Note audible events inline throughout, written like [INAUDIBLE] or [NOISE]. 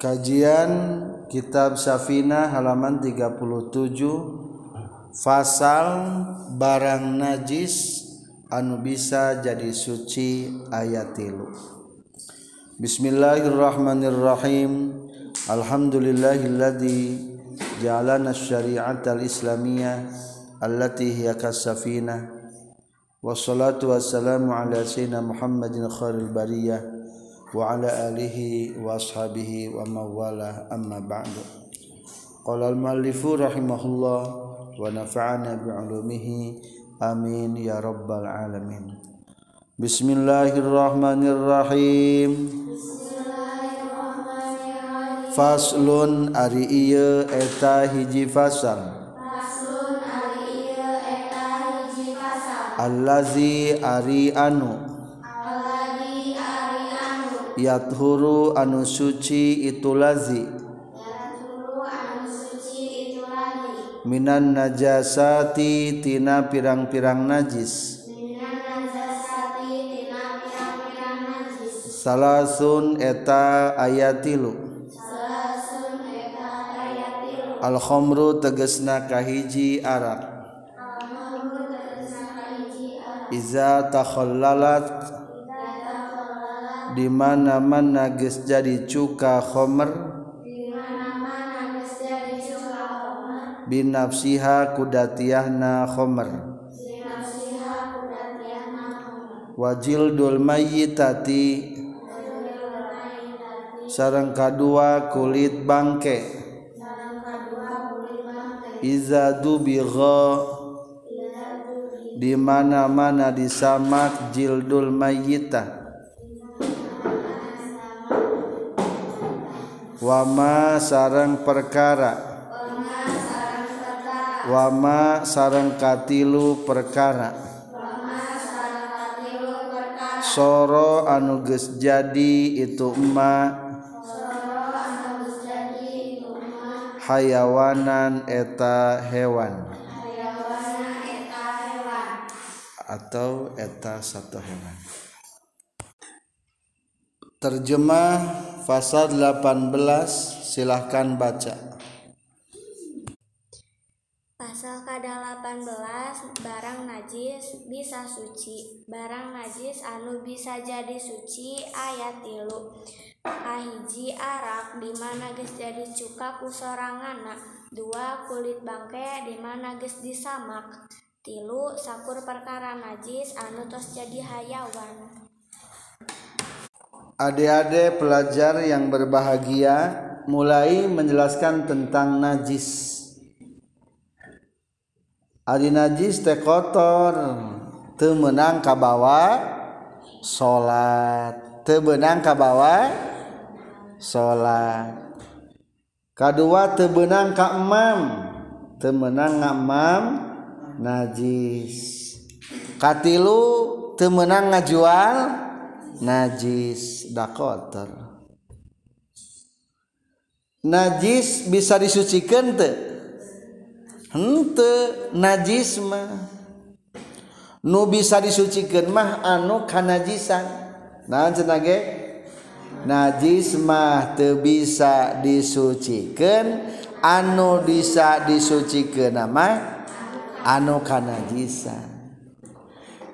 Kajian Kitab Safina halaman 37 Fasal barang najis anu bisa jadi suci ayat tilu. Bismillahirrahmanirrahim. Alhamdulillahilladzi ja'alana syari'atal islamiyah allati hiya kasafina wassalatu wassalamu ala sayyidina Muhammadin khairil bariyah وعلى آله وأصحابه ومن والاه. أما بعد. قال المؤلف رحمه الله ونفعنا بعلومه. آمين يا رب العالمين. بسم الله الرحمن الرحيم. فصل ari ieu eta hiji fasal allazi ari anu yathuru anu suci itu lazi Minan najasati tina pirang-pirang najis. Salasun eta ayatilu. Alkhomru tegesna kahiji arak Iza takhallalat di mana-mana geus jadi cuka khomer binafsiha kudatiahna khomer wajil dul mayyitati. Sareng kadua kulit bangke. Iza dubigha. Di mana-mana disamak jildul mayyitah wama sarang perkara. Wama sarang katilu perkara. Soro anu geus jadi itu emak. Hayawanan eta hewan. Atau eta satu hewan. Terjemah pasal 18 silahkan baca. Pasal kada 18 barang najis bisa suci. Barang najis anu bisa jadi suci ayat tilu. Kahiji arak di mana geus jadi cuka ku soranganna dua kulit bangke di mana geus disamak? Tilu sakur perkara najis anu tos jadi hayawan Adik-adik pelajar yang berbahagia mulai menjelaskan tentang najis. Adi najis teh kotor, teu meunang kabawa salat, teu beunang kabawa salat. Kadua teu beunang ka emam, teu meunang ngamam najis. Katilu teu meunang ngajual najis dakotor najis bisa disucikan te hente najis mah. Nu bisa disucikan mah anu kanajisan. Nah cenage najis mah te bisa disucikan anu bisa disucikan nama anu kanajisan.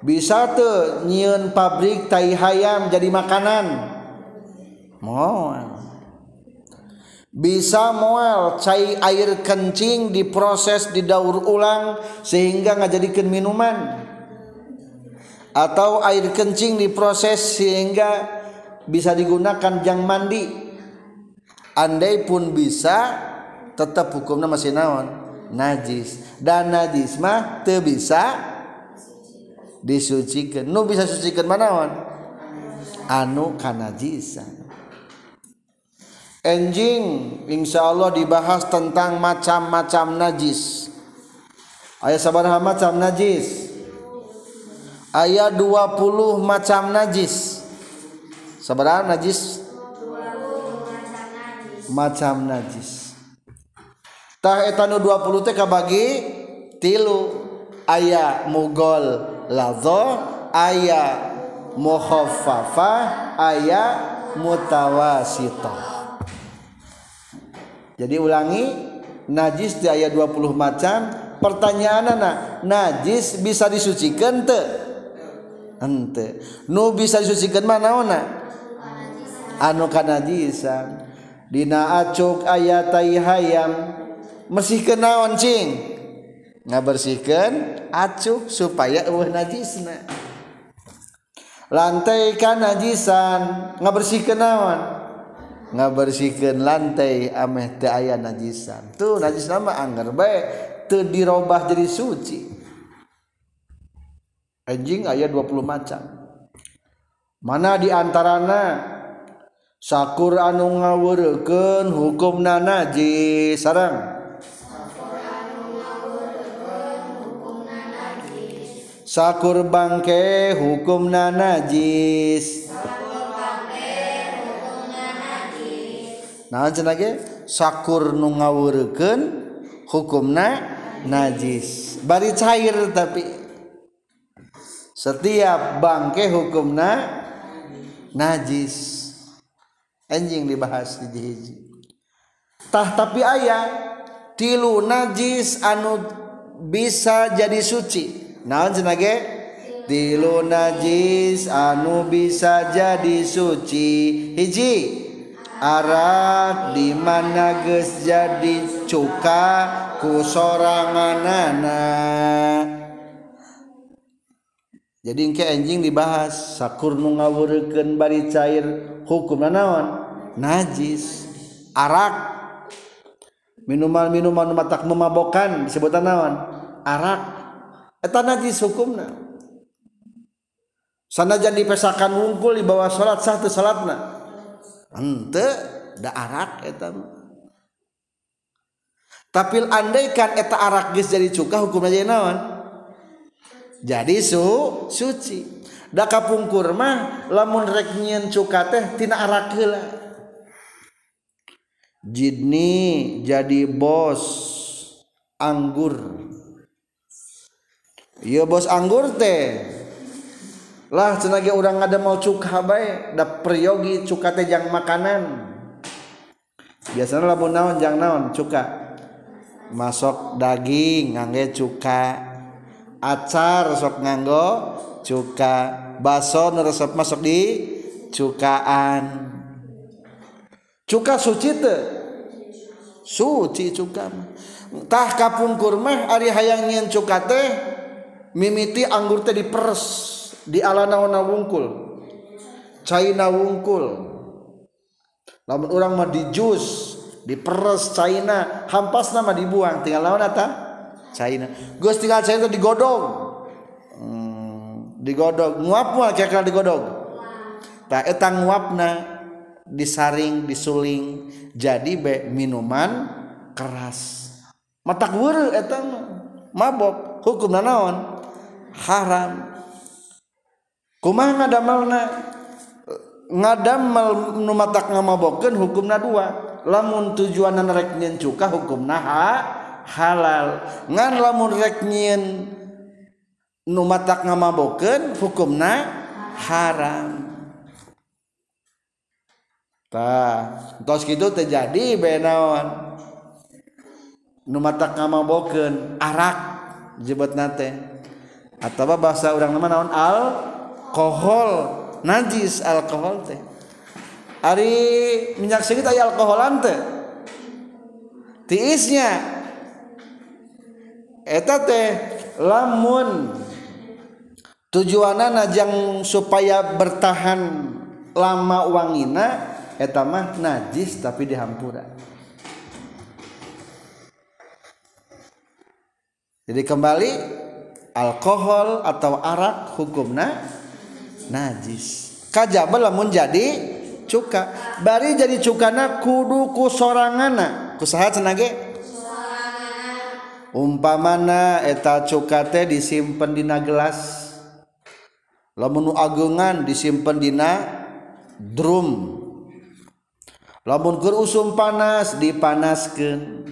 Bisa tuh nyiun pabrik tai hayam jadi makanan? Moal. Bisa moal cai air kencing diproses didaur ulang sehingga ngajadikeun minuman. Atau air kencing diproses sehingga bisa digunakan jang mandi. Andai pun bisa tetap hukumnya masih naon? Najis. Dan najis mah teu bisa disucikan. Nu bisa sucikan manawan anu kanajisan enjing insya Allah dibahas tentang macam-macam najis. Ayat sabaraha macam najis? Ayat 20 macam najis. Sabaraha najis? Macam najis. Tah etanu 20 teh kabagi tilu. Ayat mugol. lazo aya mukhafafah aya mutawasitoh jadi ulangi najis di ayat 20 macam pertanyaan anak najis bisa disucikan te? Ente. Nu bisa disucikan mana oh, ona anu kanajisan dina acuk ayat tai hayam. Masih kenaon cing? ngabersihkan acuk supaya uh najisna. Lantai kan najisan ngabersihkan naon? Ngabersihkan lantai ameh teu aya najisan. Tuh najis nama anggar bae teu dirobah jadi suci. Anjing aya 20 macam. Mana diantarana sakur anu ngawurkeun hukumna najis sarang sakur bangke hukum najis. Nah lagi sakur nu ngawurken hukumna najis. Bari cair tapi. Setiap bangke hukumna najis. Anjing dibahas di hiji. Tah tapi aya tilu najis anu bisa jadi suci. naon senage tilu najis anu bisa jadi suci. Hiji Arab dimana geus jadi cuka ku soranganana. Jadi engke anjing dibahas sakur nu ngawurekeun bari cair hukumna naon? Najis. Arak. Minuman-minuman matak memabokan disebutan naon? Arak. eta najis hukumna. Sanajan dipesakan wungkul di bawah salat sah teu salatna. Ente da arak eta tapi andaikan eta arak geus jadi cuka hukumna jadi naon? Jadi su suci. Da kapungkur mah lamun rek nyieun cuka teh tina arak heula. Jidni jadi bos anggur. Iya bos anggur teh. Lah cenage urang ada mau cuka bae, da peryogi cuka teh jang makanan. Biasanya lamun naon jang naon cuka. Masok daging ngangge cuka. Acar sok nganggo cuka. Baso nu resep masuk di cukaan. Cuka suci teh. Suci cuka mah. Tah kapungkur mah ari hayang nyen cuka teh mimiti anggur teh diperes di ala naona wungkul China wungkul lamun orang mah di jus diperes China hampas nama dibuang. Tinggal lawan eta? China gus tinggal China digodong. Hmm, digodong. Nguap mah kira-kira digodong? Tak etang nguapna disaring disuling jadi be minuman keras. Matak wuru etang mabok. Hukum naon? haram. Kumaha ngadamalna ngadamal nu matak ngamabokeun hukumna dua. Lamun tujuanna rek nyen cuka hukumna ha, halal. Ngan lamun rek nyen nu matak ngamabokeun hukumna haram. Tah tos kitu terjadi benaon nu matak ngamabokeun arak jebetna teh. atau bahasa orang nama naon? Alkohol najis alkohol teh. Ari minyak sengit aya alkoholan teh. Tiisnya. Eta teh lamun tujuanna najang supaya bertahan lama wangina eta mah najis tapi dihampura. Jadi kembali alkohol atau arak hukumna najis. Kajaba lamun jadi cuka. Bari jadi cukana kudu ku sorangana. Kusaha cenah ge umpamana eta cuka teh disimpen dina gelas. Lamun agungan disimpen dina drum. Lamun keur usum panas dipanaskeun.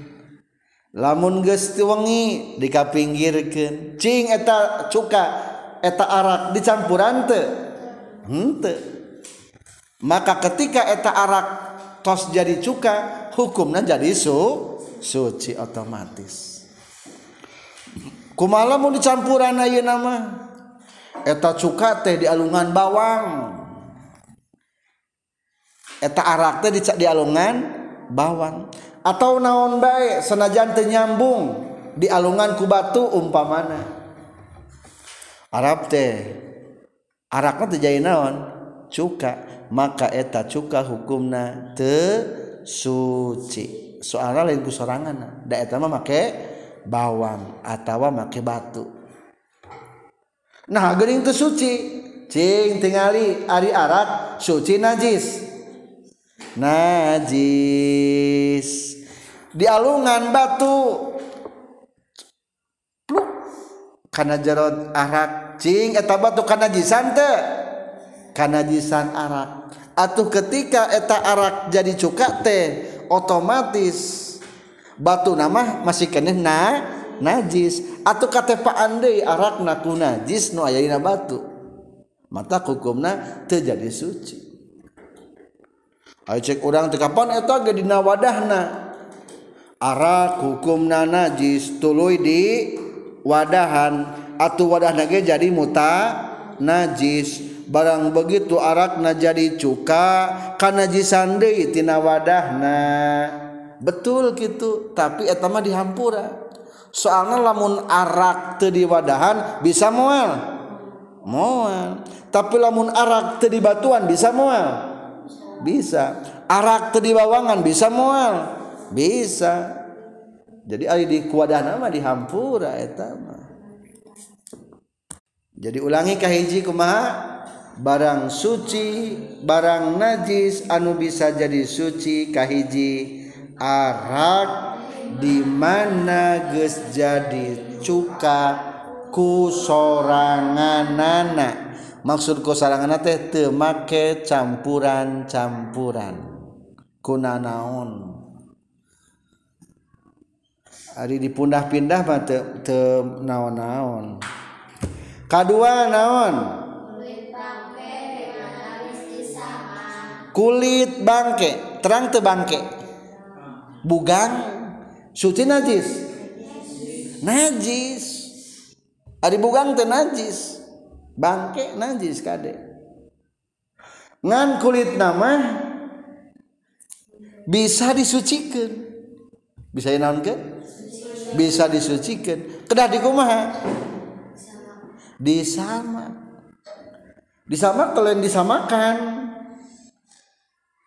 lamun gesti wengi dikapinggirkan cing eta cuka eta arak dicampuran te hente hmm, maka ketika eta arak tos jadi cuka hukumnya jadi su suci otomatis. Kumala mau dicampuran aja nama eta cuka teh di alungan bawang. Eta arak teh di, di alungan bawang. atau naon baik senajan nyambung di alungan ku batu umpamana. Arab teh Arabnya terjadi naon? Cuka. Maka eta cuka hukumna te suci. Soalnya lain ku sorangan da eta mah make bawang atau make batu. Nah gering teu suci. Cing tingali ari arat suci najis. Najis. di alungan batu. Pluk. karena jarod arak. Cing eta batu karena jisan teh. Karena jisan arak. Atau ketika eta arak jadi cuka teh otomatis batu nama masih kene na najis. Atau kata Pak Andai arak naku najis nu ayahina batu. Mata hukumna terjadi suci. Ayo cek orang tekapan eta gedina wadahna? Arak hukumna najis tuluy di wadahan. Atuh wadahna ge jadi muta najis. Barang begitu arakna jadi cuka kanajisan deui tina wadahna. Betul gitu tapi eta mah dihampura. Soalnya lamun arak teu di wadahan bisa moal. Moal. Tapi lamun arak teu di batuan bisa moal. Bisa. Arak teu di bawangan bisa moal bisa. Jadi ari di kuadah nama di hampura eta mah. Jadi ulangi kahiji kumaha? Barang suci barang najis anu bisa jadi suci kahiji arak. Dimana geus jadi cuka ku soranganana? Maksud ku soranganana teh teu make campuran-campuran. Kuna naon Ari dipundah-pindah mah naon-naon. Kedua naon? Kulit bangke terang te bangke. Bugang? Suci najis? Najis. Ari bugang te najis. Bangke najis kade. Ngan kulit nama bisa disucikan. Bisa naon ke? Bisa disucikan. Kedah dikumaha disama. Disama kalian disamakan.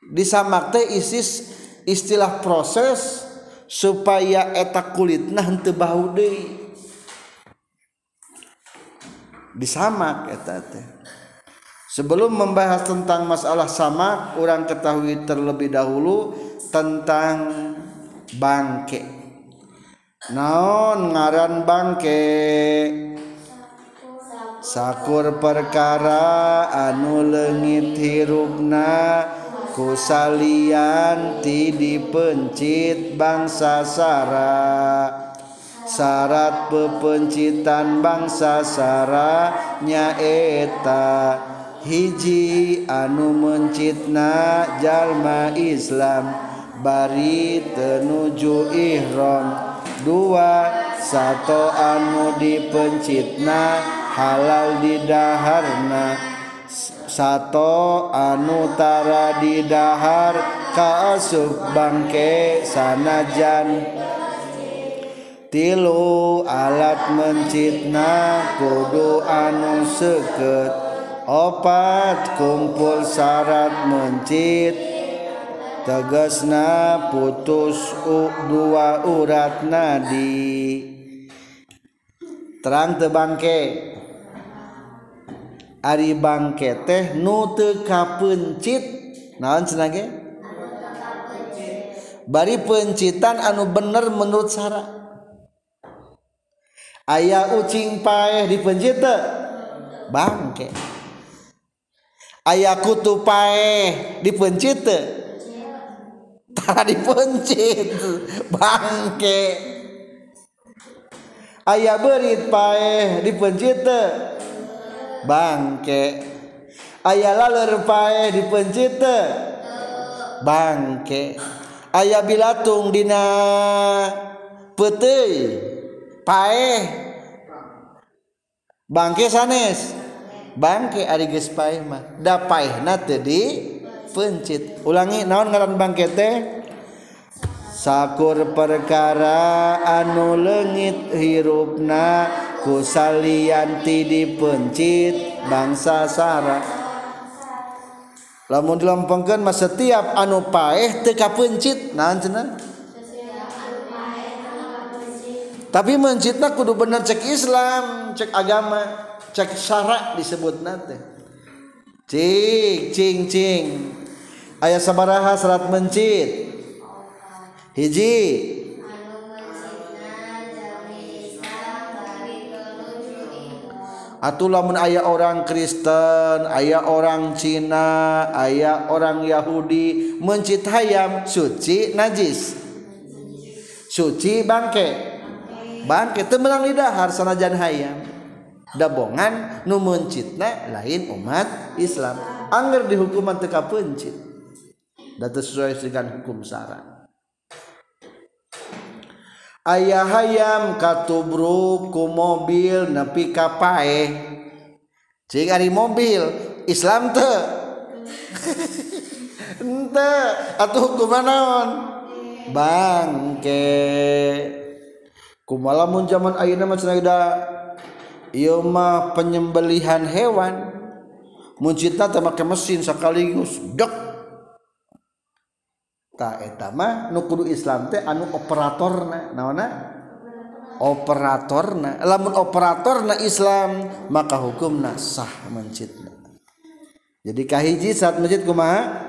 Disamak teh isis istilah proses supaya eta kulitna henteu bau deui. Disamak eta teh. Sebelum membahas tentang masalah samak orang ketahui terlebih dahulu tentang bangke naon ngaran bangke? Sakur perkara anu legit hirupna kusalian ti dipencit bangsa Sara syarat pepencitan bangsa Sara nyaeta hiji anu mencitna jalma Islam bari tenuju ihram. dua satu anu dipencitna halal didaharna. Satu anu anutara didahar kaasup bangke sanajan. Tilu alat mencitna kudu anu seket opat kumpul syarat mencit tegesna putus u, dua urat nadi terang te bangke. Ari bangke teh nu teu kapencit. Naon cenah ge? Bari pencitan anu bener menurut sara aya ucing paeh dipencit teu. Bangke. Aya kutu paeh dipencit teu. tara dipencit bangke. Aya berit paeh dipencit teh. Bangke. Aya laler paeh dipencit teh. Bangke. Ayah bilatung dina petei pae. Bangke sanes. Bangke ari geus paeh mah. Da paehna teh di pencit. Ulangi naon ngaran bangkete sakur perkara anu legit hirupna kusalianti dipencit bangsa Sara lamun dilompongkan mas setiap anu paeh teka pencit naon cenah? Tapi mencitna kudu bener cek Islam cek agama cek syarak disebut nanti cing cing cing ayat sabaraha syarat mencit hiji Atuh lamun ayah orang Kristen, ayah orang Cina, ayah orang Yahudi mencit hayam suci najis. Suci bangke. Bangke di dahar sanajan hayam. dabongan numencitna lain umat Islam. Angger di hukuman teka pencit dan sesuai dengan hukum syarat ayah hayam katubru ku mobil nepi kapae cing ari mobil Islam te [LAUGHS] ente atau hukuman naon? Bangke. Kumalamun zaman ayeuna mah cenah Ioma penyembelihan hewan. Muncitna teh make mesin sekaligus dek ta eta mah nu kudu Islam teh anu operatorna. Naonna operatorna. Lamun operatorna Islam maka hukumna sah mencitna. Jadi kahiji saat mencit kumaha?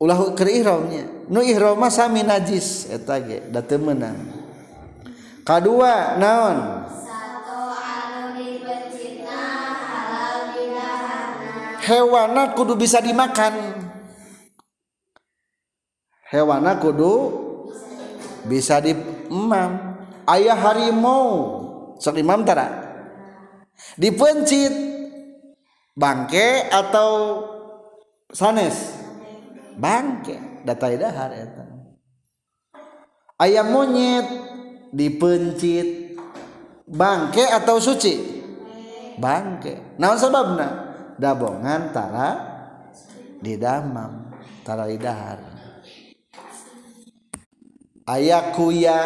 ulah keur ihramnya. Nu ihram mah sami najis eta ge da teu meunang. Kadua naon? Hewana kudu bisa dimakan. Hewana kudu bisa diemam. Ayah harimau. Sok imam tara? Dipencit bangke atau sanes? Bangke. Data dahar eta ayam monyet dipencit. Bangke atau suci? Bangke. Naon sebabna? Dabongan tara di damam tara di dahar ayah kuya.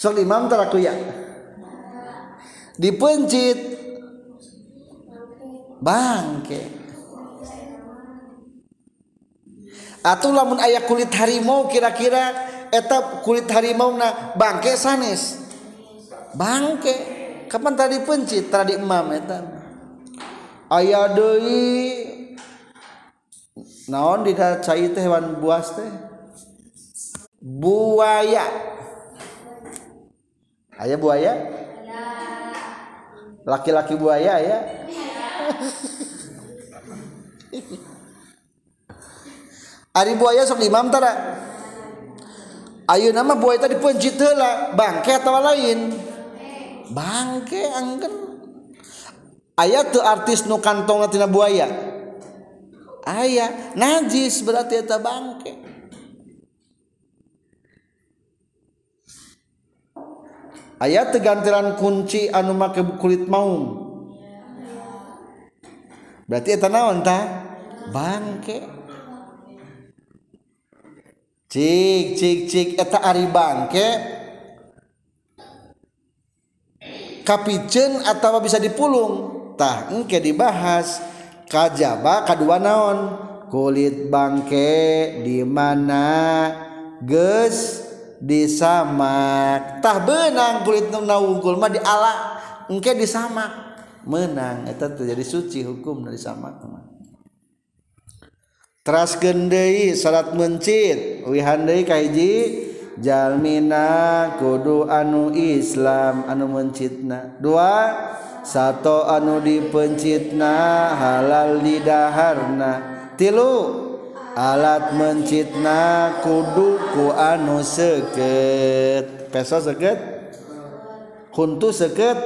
Sok imam tara kuya? Dipencit. Bangke atau lamun ayah kulit harimau kira-kira etap kulit harimau na bangke sanes? Bangke. Kapan tadi pencit? Tadi emam eta. Ayah doi naon di cai teh hewan buas teh? Buaya. Ayah buaya? Laki-laki buaya ya? [LAUGHS] Ari buaya sok imam tara. Ayo nama buaya tadi pencit heula bangke atau lain? Bangke angker ayat tuh artis nu kantong tina buaya? Ayah najis berarti eta bangke. Ayat tegantiran kunci anu make kulit maung. Berarti eta naon tah bangke cik cik cik. Eta ari bangke. Kapicen atau bisa dipulung. Tah engke dibahas. Kajaba kadua naon? Kulit bangke di mana? Geus disamak. Tah benang kulit naungkul mah diala. Engke disamak. Menang. Eta terjadi suci hukum dari samak mah. teras gendei salat mencit. Wihandei kaiji jalmina kudu anu Islam anu mencitna. Dua satu anu dipencitna halal didaharna. Tilu alat mencitna kudu ku anu seket peso seket huntu seket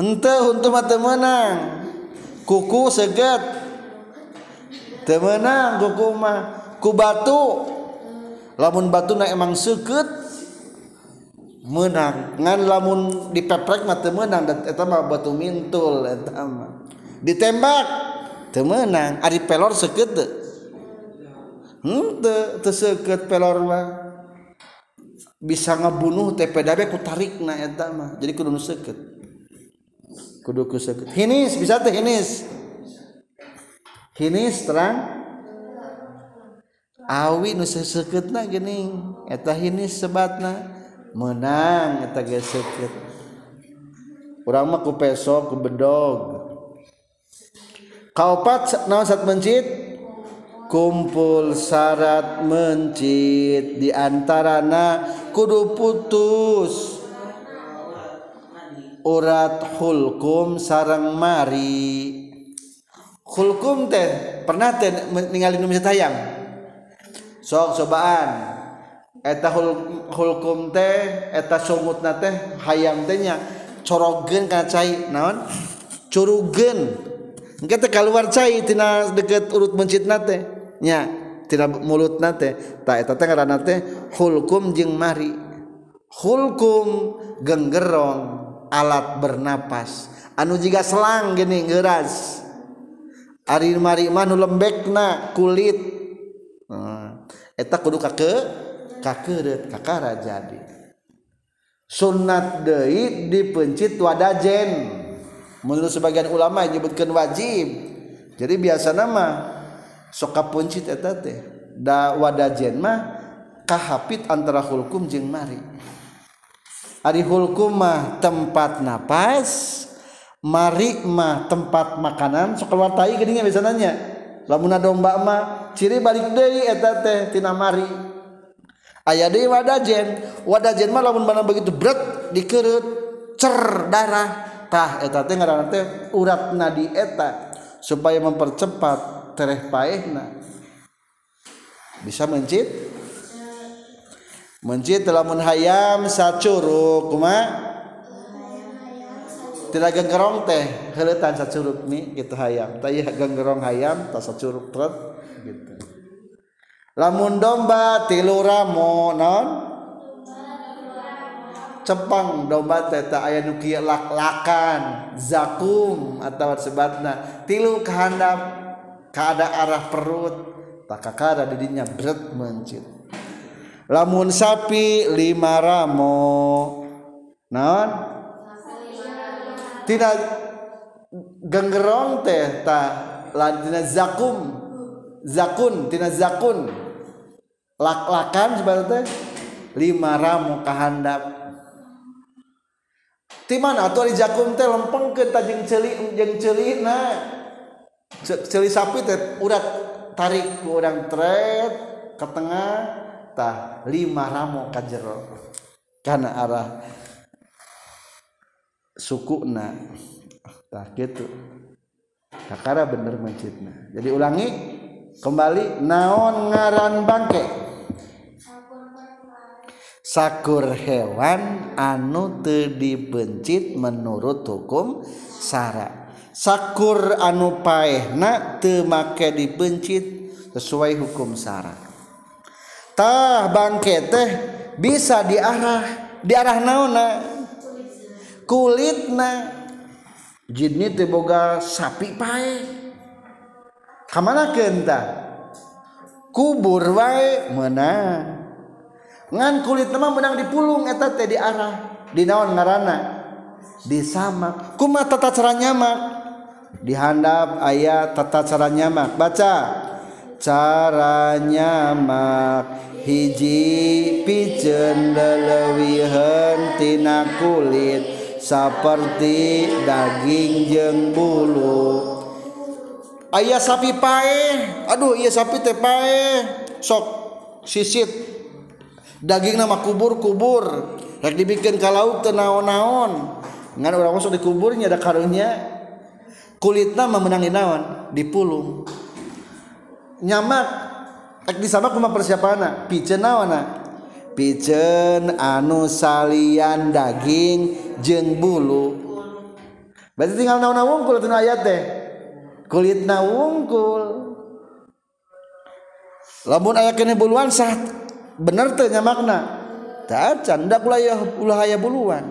ente huntu mata menang kuku seket temenang kukuma ku batu. Lamun batu na emang seket menang. Ngan lamun dipeprek mah temenang dan etama batu mintul etama ditembak temenang ari pelor seket hmm te, te seket pelor mah. Bisa ngebunuh teh pedabe ku tarik na etama jadi kudu seket kudu ku seket hinis bisa teh hinis. hinis terang awi nu seseketna geuning eta hinis sebatna. Menang eta ge seukeut urang mah ku peso ku bedog. Kaopat naon sat mencit? Kumpul syarat mencit. Di antarana kudu putus. Urat hulkum sarang mari. hulkum teh pernah teh ningali nu tayang? Sok cobaan eta hul, hulkum teh eta sungutna teh hayam teh nya corogeun kana cai naon? Curugeun. engke teh keluar cai tina deket urut mencitna teh nya tina mulutna teh. Ta eta teh ngaranna teh hulkum jeung mari. Hulkum genggerong alat bernapas. Anu jiga selang gini geras Ari marima nu lembekna kulit. Hmm. eta kudu kake kakeureut kakara jadi sunat deui dipencit wadajen menurut sebagian ulama nyebutkan wajib. Jadi biasa nama sok kapuncit eta teh. Da wadajen mah kahapit antara hulkum jeung mari. Ari hulkum mah tempat napas Mari mah tempat makanan sok keluar tai geuning bisa nanya. Lamun domba mah ciri balik deui eta teh tina mari. Aya deui wadajen, wadajen mah lamun mana begitu bret dikereut cer darah tah eta teh ngaranna teh urat nadi eta supaya mempercepat tereh paehna. Bisa mencit? Mencit lamun hayam sacuruk kumaha? tina genggerong teh heuletan sacuruk mi gitu hayam. Tah ieu genggerong hayam tah sacuruk tret gitu. Lamun domba tilu ramo naon? Cempang. Domba teh tah aya nu kieu lak-lakan zakum atawa sebatna. Tilu kahandap kada arah perut tak kakara didinya bret mencit. Lamun sapi lima ramo naon? tina genggerong teh ta ladina zakum. Zakun tina zakun. Lak-lakan sebenarnya teh. Lima ramu kahandap ti mana atuh di zakum teh lempengkeun ta jeung ceuli jeung ceulina ceuli sapi teh urat tarik ku urang tret ke tengah tah lima ramu ka jero. Kana arah. Sukuna. Tah gitu. Kakara bener mencitna. Jadi ulangi kembali naon ngaran bangke? Sakur hewan anu teu dibencit menurut hukum sara sakur anu paehna teu make dibencit sesuai hukum sara tah bangke teh bisa diarah diarah naona kulit na jidni teboga sapi pae. Kamana kenta kubur wae menang ngan kulit nama menang dipulung eta teh di arah di naon ngarana disamak kuma tata cara nyamak. Dihandap ayat tata cara nyamak. Baca. Cara nyamak. Hiji pijen lelewihan tina kulit. seperti daging jeng bulu. Ayah sapi pae. Aduh iya sapi teh pae. Sok sisit. Daging nama kubur-kubur rek dibikin ke laut teu naon-naon. Ngan urang masuk dikuburnya ada karungnya kulitna memenangi naon? Dipulung. Nyamak. Rek disabak kumaha persiapana. Piceun naonna ah? pijen anu salian daging jeng bulu. Berarti tinggal naon wungkul itu ayat teh. Kulit na wungkul lamun ayat kene buluan sah bener teh nya makna. Tacan ndak ulah ya ulah aya buluan.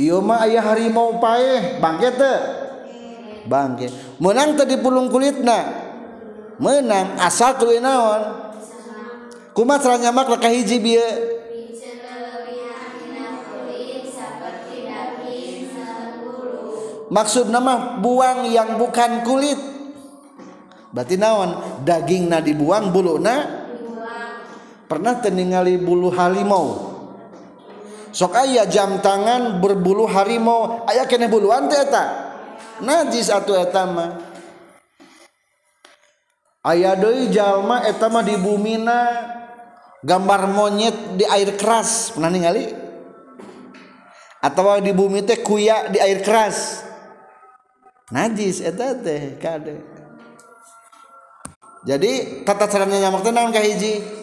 Ieu mah aya harimau pae bangke teh. Bangke. Menang tadi di pulung kulitna. Menang asal kulit naon? kumat ranyamak leka hiji bieu maksud nama buang yang bukan kulit. Berarti naon? Daging na dibuang bulu na? Pernah teningali bulu harimau? Sok ayah jam tangan berbulu harimau. Ayah kena buluan teh eta? Najis atau etama ayah doi jalma etama di bumina gambar monyet di air keras. Pernah ningali? Atau di bumi teh kuya di air keras. Najis eta teh kade. Jadi tata caranya nyamak teh naon hiji?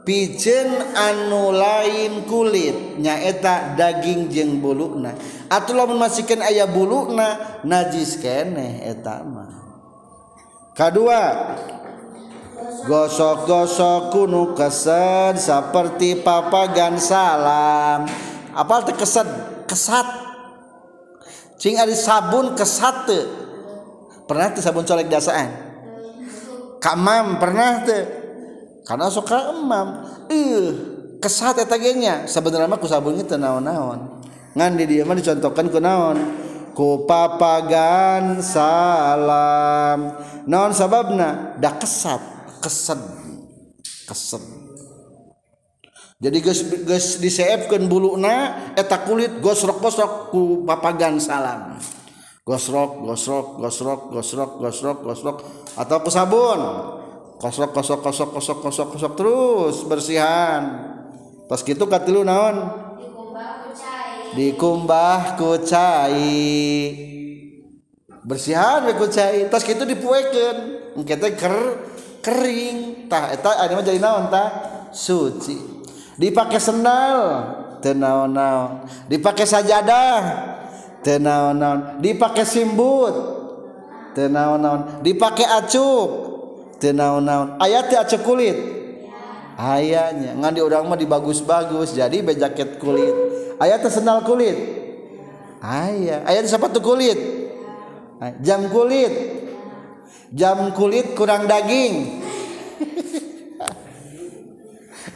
Pijen anu lain kulit nyaeta daging jeng bulukna. Atuh lamun masikeun aya bulukna najis kene eta mah. Kadua gosok-gosok kunu kesed seperti papagan salam. Apal teh kesed kesat. Cing ada sabun kesat pernah tuh sabun colek dasaan kamam pernah tuh karena suka emam. Ih kesat eta nya sebenarnya mah ku sabun itu naon-naon. Ngan di dia mah dicontohkan ku naon? Ku papagan salam. Naon sababna? Dah kesat kesed kesed jadi guys guys diseepkan buluna eta kulit gosrok gosrok ku papagan salam. Gosrok gosrok gosrok gosrok gosrok gosrok atau ku sabun. Kosok kosok kosok kosok kosok kosok terus bersihan. Pas gitu katilu naon? Dikumbah ku cai. Bersihan ku cai. Tas gitu dipuekeun. Engke ker keringtah jadi naontah suci. Dipakai sendal tenaon-naon dipakai sajadah tenaon-naon dipakai simbut tenaon-naon dipakai acuk tenaon-naon ayat acuk kulit? Ayahnya ngan di orang mah dibagus-bagus jadi bejaket kulit. Ayat sendal kulit? Ayah ayat sepatu kulit? Jam kulit? jam kulit kurang daging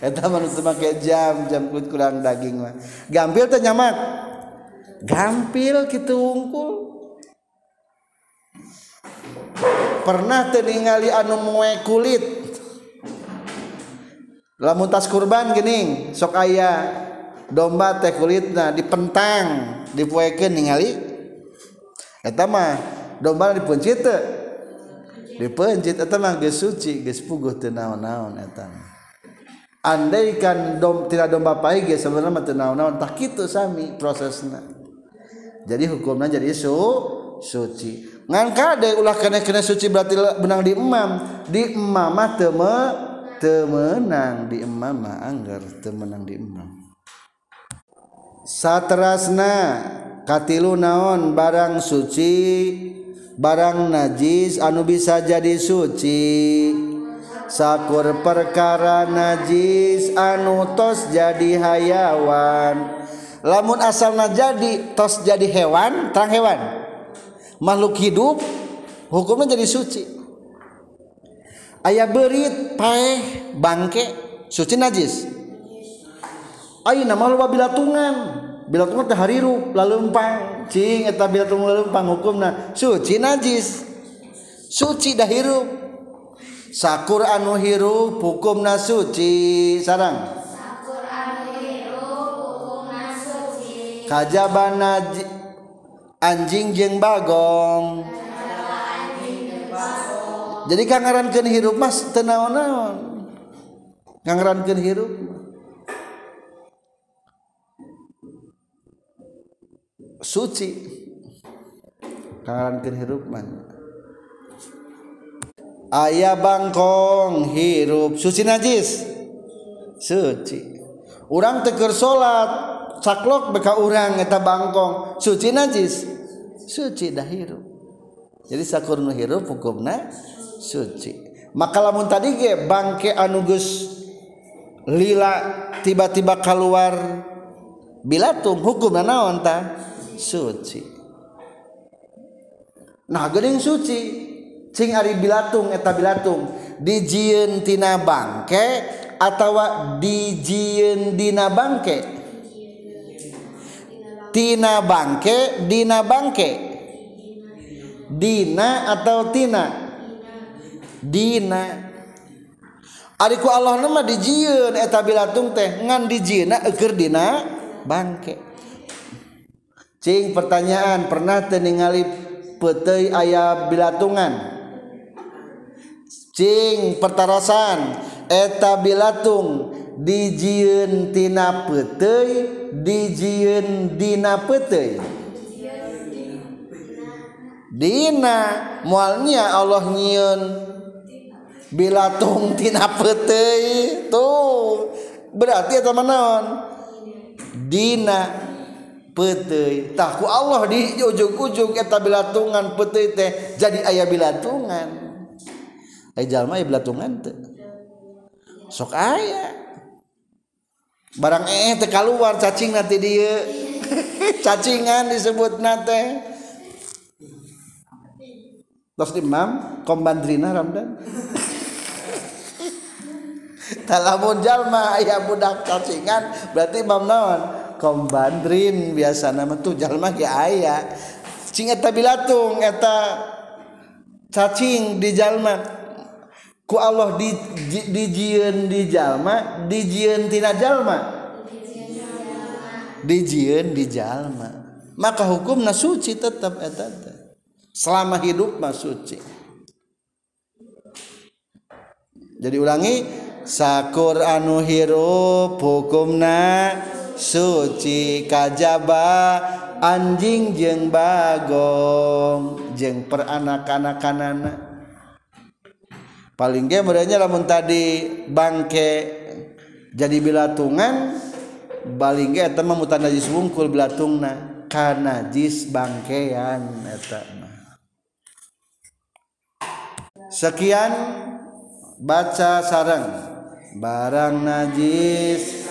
Eta manusia pakai jam, jam kulit kurang daging mah. Gampil teh nyamak. Gampil gitu wungkul. Pernah teu ningali anu moe kulit. Lamun tas kurban gini, sok aya domba teh kulitna dipentang, dipoekeun ningali. Eta mah domba dipuncit teu dipencit eta mah geus suci geus puguh teu naon-naon eta andaikan dom tidak domba pai ge sebenarnya teu naon-naon tah kitu sami prosesna jadi hukumnya jadi su suci. Ngan kade ulah kena kena suci berarti benang di imam di imam mah teu teu menang. Di imam mah anggar teu menang di imam saterasna katilu naon barang suci barang najis anu bisa jadi suci. Sakur perkara najis anu tos jadi hayawan. Lamun asalnya jadi tos jadi hewan terang hewan. Makhluk hidup hukumnya jadi suci. Ayah berit paeh bangke suci najis. Ayo nama lu bilatungan. Bilatungan teh hariru lalu empang cing eta bilatul mulum panghukumna suci najis. Suci dah hirup. Sakur anu hirup hukumna suci. Sarang. Sakur anu hirup hukumna suci. kajaban najis anjing jeng bagong. Jadi kangarankeun hirup mas tenaon-naon kangarankeun hirup. suci. Kalankan hirup mana ayah bangkong hirup. Suci najis. Suci. Orang teker salat caklok beka orang eta bangkong. Suci najis. Suci dah hirup. Jadi sakur nu hirup hukumna suci. Maka lamun tadi ge bangke anugus lila tiba-tiba keluar bilatung hukumna naon tah? suci. Nah Geing suci cing Ari bilatung eta bilatung. Dijieun tina bangke atawa dijieun dina bangke? Tina bangke Dina bangke? Dina atau Tina? Dina. Ariku Allah nama dijieun eta bilatung teh ngan dijina eukeur Dina bangke. Cing pertanyaan pernah teningali petei ayah bilatungan? Cing pertarosan eta bilatung dijieun tina peuteuy dijieun dina peuteuy Dina moalnya Allah nyieun bilatung tina peuteuy tuh. Berarti eta naon? Dina. peteuy tah ku Allah di ujug-ujung eta bilatungan peti teh jadi aya bilatungan. Aya jalma aya bilatungan teh. Sok aya. Barang eh teh keluar cacing nanti dia. [LAUGHS] Cacingan disebut nate terus imam kombandrina ramdan. [LAUGHS] Tak lamun jalma ayah budak cacingan berarti imam naon? kaum Bandrin biasa nama tuh jalma ge aya. Cing eta bilatung eta cacing di jalma ku Allah di dijieun di jalma dijieun tina jalma dijieun di jalma maka hukumna suci tetap eta selama hidup mah suci. Jadi ulangi sakur anu hirup hukumna suci kajaba anjing jeng Bagong jeng peranak anak-anak paling gamenya namun tadi bangke jadi bilatungan baling mutan najis wungkul belatungna karena najis bangkean etama. sekian baca sarang barang najis.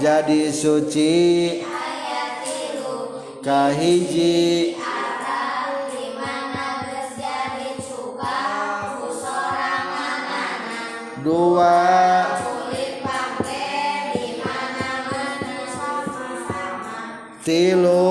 jadi suci. Kahiji. Dua. Tilu.